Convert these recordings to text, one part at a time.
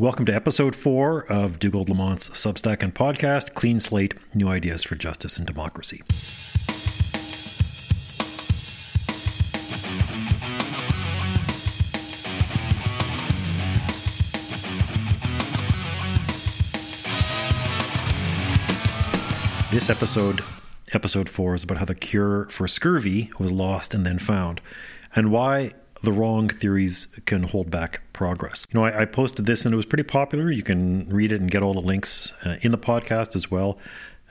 Welcome to episode four of Dougald Lamont's Substack and podcast, Clean Slate New Ideas for Justice and Democracy. This episode, episode four, is about how the cure for scurvy was lost and then found, and why the wrong theories can hold back progress. You know, I, I, posted this and it was pretty popular. You can read it and get all the links uh, in the podcast as well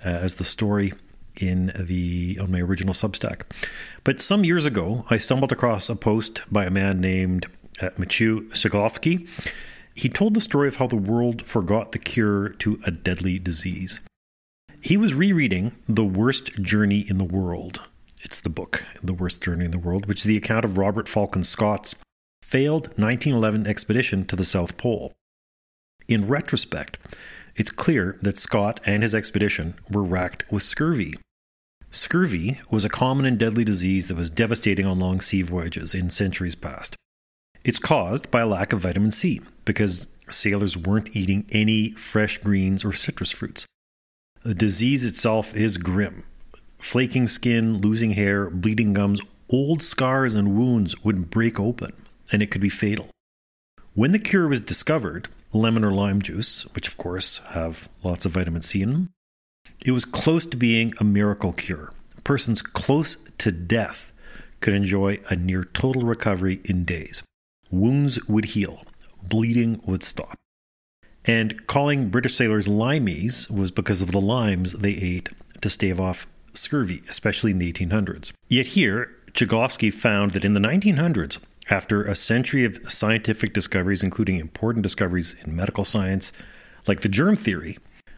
uh, as the story in the on my original Substack. But some years ago, I stumbled across a post by a man named uh, Ceglowski. He told the story of how the world forgot the cure to a deadly disease. He was rereading The Worst Journey in the World it's the book, The Worst Journey in the World, which is the account of Robert Falcon Scott's failed 1911 expedition to the South Pole. In retrospect, it's clear that Scott and his expedition were racked with scurvy. Scurvy was a common and deadly disease that was devastating on long sea voyages in centuries past. It's caused by a lack of vitamin C because sailors weren't eating any fresh greens or citrus fruits. The disease itself is grim, Flaking skin, losing hair, bleeding gums, old scars and wounds would break open, and it could be fatal. When the cure was discovered, lemon or lime juice, which of course have lots of vitamin C in them, it was close to being a miracle cure. Persons close to death could enjoy a near total recovery in days. Wounds would heal, bleeding would stop. And calling British sailors limeys was because of the limes they ate to stave off scurvy, especially in the 1800s. Yet here, Ceglowski found that in the 1900s, after a century of scientific discoveries, including important discoveries in medical science, like the germ theory,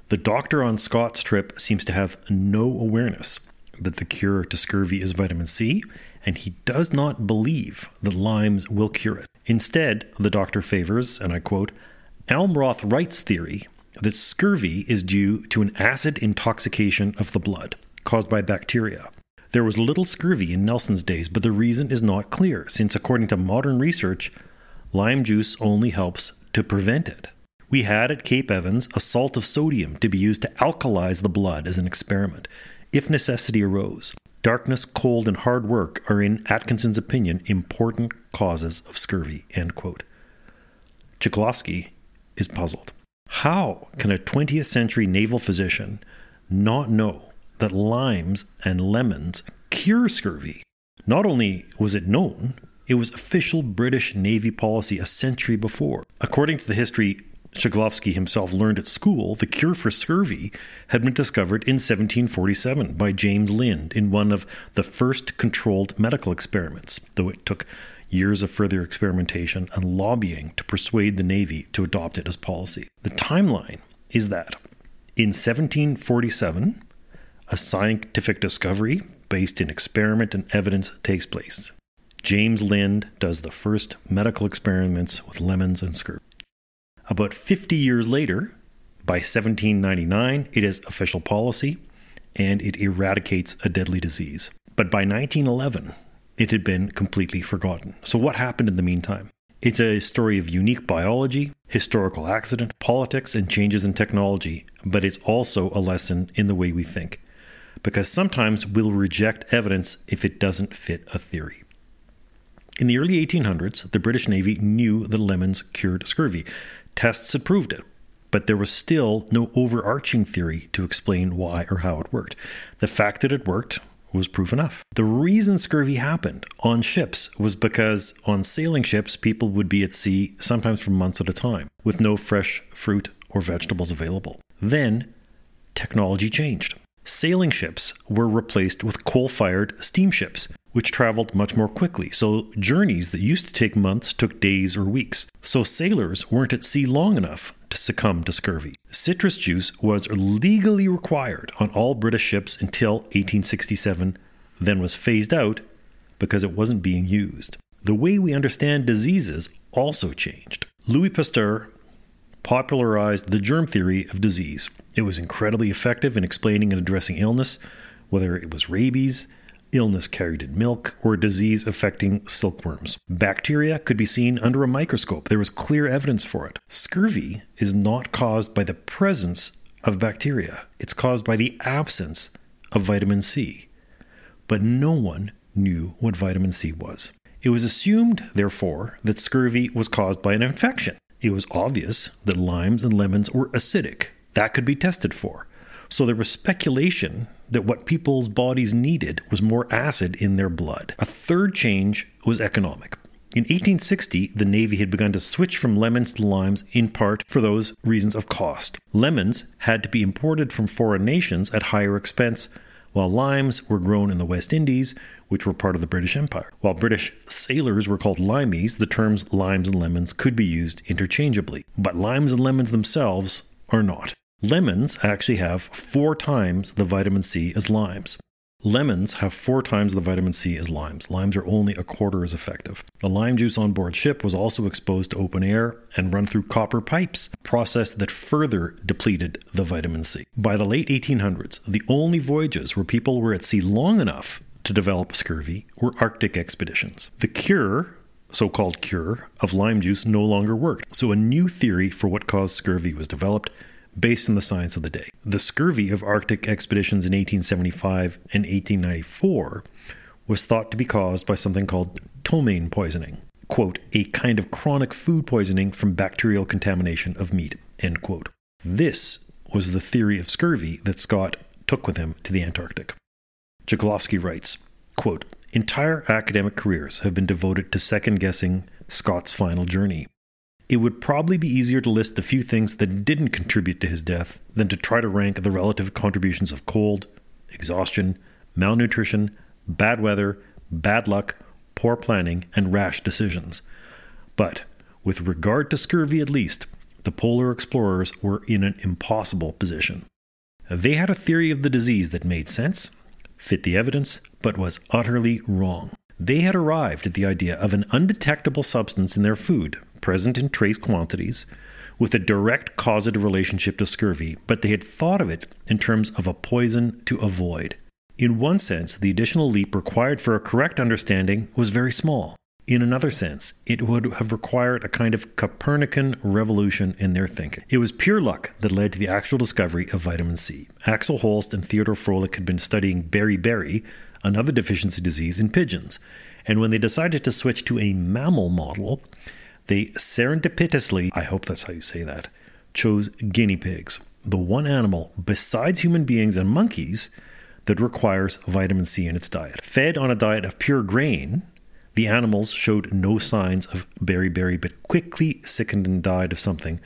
the doctor on Scott's trip seems to have no awareness that the cure to scurvy is vitamin C, and he does not believe that limes will cure it. Instead, the doctor favors, and I quote, Almroth Wright's theory that scurvy is due to an acid intoxication of the blood caused by bacteria. There was little scurvy in Nelson's days, but the reason is not clear, since according to modern research, lime juice only helps to prevent it. We had at Cape Evans a salt of sodium to be used to alkalize the blood as an experiment, if necessity arose. Darkness, cold, and hard work are, in Atkinson's opinion, important causes of scurvy. End quote. Ceglowski is puzzled. How can a 20th century naval physician not know that limes and lemons cure scurvy. Not only was it known, it was official British Navy policy a century before. According to the history Ceglowski himself learned at school, the cure for scurvy had been discovered in 1747 by James Lind in one of the first controlled medical experiments, though it took years of further experimentation and lobbying to persuade the Navy to adopt it as policy. The timeline is that in 1747, a scientific discovery based in experiment and evidence takes place. James Lind does the first medical experiments with lemons and scurvy. About 50 years later, by 1799, it is official policy and it eradicates a deadly disease. But by 1911, it had been completely forgotten. So, what happened in the meantime? It's a story of unique biology, historical accident, politics, and changes in technology, but it's also a lesson in the way we think because sometimes we'll reject evidence if it doesn't fit a theory. In the early 1800s, the British Navy knew that lemons cured scurvy. Tests had proved it, but there was still no overarching theory to explain why or how it worked. The fact that it worked was proof enough. The reason scurvy happened on ships was because on sailing ships, people would be at sea sometimes for months at a time with no fresh fruit or vegetables available. Then technology changed. Sailing ships were replaced with coal fired steamships, which traveled much more quickly. So journeys that used to take months took days or weeks. So sailors weren't at sea long enough to succumb to scurvy. Citrus juice was legally required on all British ships until 1867, then was phased out because it wasn't being used. The way we understand diseases also changed. Louis Pasteur popularized the germ theory of disease. It was incredibly effective in explaining and addressing illness, whether it was rabies, illness carried in milk, or a disease affecting silkworms. Bacteria could be seen under a microscope. There was clear evidence for it. Scurvy is not caused by the presence of bacteria, it's caused by the absence of vitamin C. But no one knew what vitamin C was. It was assumed, therefore, that scurvy was caused by an infection. It was obvious that limes and lemons were acidic. That could be tested for. So there was speculation that what people's bodies needed was more acid in their blood. A third change was economic. In 1860, the Navy had begun to switch from lemons to limes in part for those reasons of cost. Lemons had to be imported from foreign nations at higher expense, while limes were grown in the West Indies, which were part of the British Empire. While British sailors were called limeys, the terms limes and lemons could be used interchangeably, but limes and lemons themselves are not. Lemons actually have four times the vitamin C as limes. Lemons have four times the vitamin C as limes. Limes are only a quarter as effective. The lime juice on board ship was also exposed to open air and run through copper pipes, a process that further depleted the vitamin C. By the late 1800s, the only voyages where people were at sea long enough to develop scurvy were Arctic expeditions. The cure, so called cure, of lime juice no longer worked, so a new theory for what caused scurvy was developed based on the science of the day. The scurvy of Arctic expeditions in 1875 and 1894 was thought to be caused by something called ptomaine poisoning, quote, a kind of chronic food poisoning from bacterial contamination of meat, end quote. This was the theory of scurvy that Scott took with him to the Antarctic. Jablonski writes, quote, Entire academic careers have been devoted to second guessing Scott's final journey. It would probably be easier to list the few things that didn't contribute to his death than to try to rank the relative contributions of cold, exhaustion, malnutrition, bad weather, bad luck, poor planning, and rash decisions. But, with regard to scurvy at least, the polar explorers were in an impossible position. They had a theory of the disease that made sense, fit the evidence, but was utterly wrong. They had arrived at the idea of an undetectable substance in their food, present in trace quantities, with a direct causative relationship to scurvy, but they had thought of it in terms of a poison to avoid. In one sense, the additional leap required for a correct understanding was very small. In another sense, it would have required a kind of Copernican revolution in their thinking. It was pure luck that led to the actual discovery of vitamin C. Axel Holst and Theodor Froelich had been studying beriberi, another deficiency disease, in pigeons, and when they decided to switch to a mammal model, they serendipitously, I hope that's how you say that, chose guinea pigs, the one animal besides human beings and monkeys that requires vitamin C in its diet. Fed on a diet of pure grain, the animals showed no signs of beriberi, but quickly sickened and died of something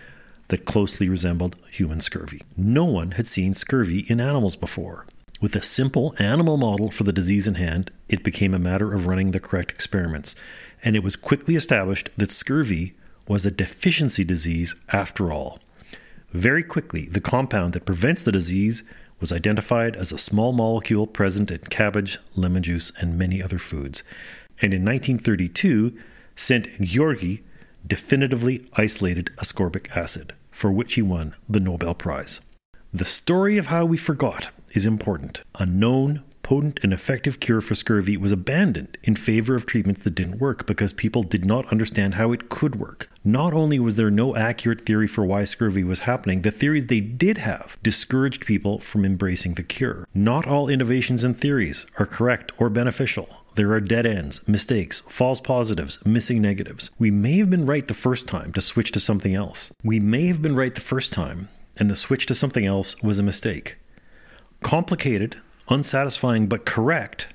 that closely resembled human scurvy. No one had seen scurvy in animals before. With a simple animal model for the disease in hand, it became a matter of running the correct experiments, and it was quickly established that scurvy was a deficiency disease after all. Very quickly, the compound that prevents the disease was identified as a small molecule present in cabbage, lemon juice, and many other foods and in 1932, Szent-Györgyi definitively isolated ascorbic acid, for which he won the Nobel Prize. The story of how we forgot is important. A known, potent, and effective cure for scurvy was abandoned in favor of treatments that didn't work because people did not understand how it could work. Not only was there no accurate theory for why scurvy was happening, the theories they did have discouraged people from embracing the cure. Not all innovations and theories are correct or beneficial. There are dead ends, mistakes, false positives, missing negatives. We may have been right the first time to switch to something else. We may have been right the first time, and the switch to something else was a mistake. Complicated, unsatisfying, but correct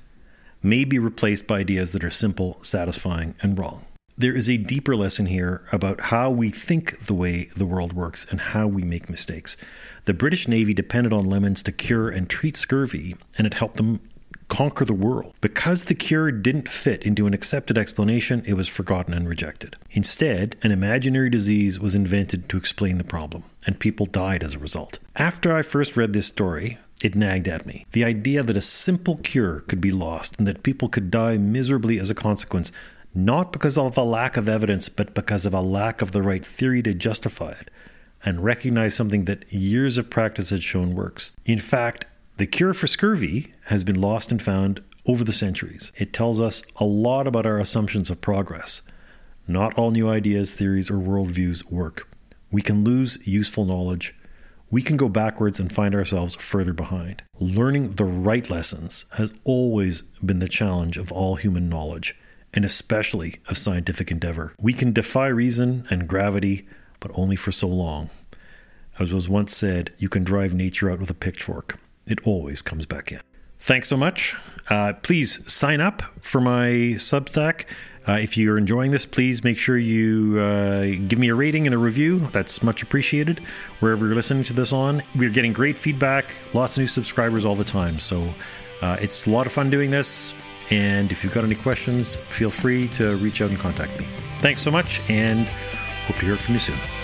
may be replaced by ideas that are simple, satisfying, and wrong. There is a deeper lesson here about how we think the way the world works and how we make mistakes. The British Navy depended on lemons to cure and treat scurvy, and it helped them conquer the world. Because the cure didn't fit into an accepted explanation, it was forgotten and rejected. Instead, an imaginary disease was invented to explain the problem, and people died as a result. After I first read this story, it nagged at me. The idea that a simple cure could be lost and that people could die miserably as a consequence, not because of a lack of evidence, but because of a lack of the right theory to justify it, and recognize something that years of practice had shown works. In fact, the cure for scurvy has been lost and found over the centuries. It tells us a lot about our assumptions of progress. Not all new ideas, theories, or worldviews work. We can lose useful knowledge. We can go backwards and find ourselves further behind. Learning the right lessons has always been the challenge of all human knowledge, and especially of scientific endeavor. We can defy reason and gravity, but only for so long. As was once said, you can drive nature out with a pitchfork, it always comes back in. Thanks so much. Uh, please sign up for my Substack. Uh, if you're enjoying this, please make sure you uh, give me a rating and a review. That's much appreciated wherever you're listening to this on. We're getting great feedback, lots of new subscribers all the time. So uh, it's a lot of fun doing this. And if you've got any questions, feel free to reach out and contact me. Thanks so much, and hope to hear from you soon.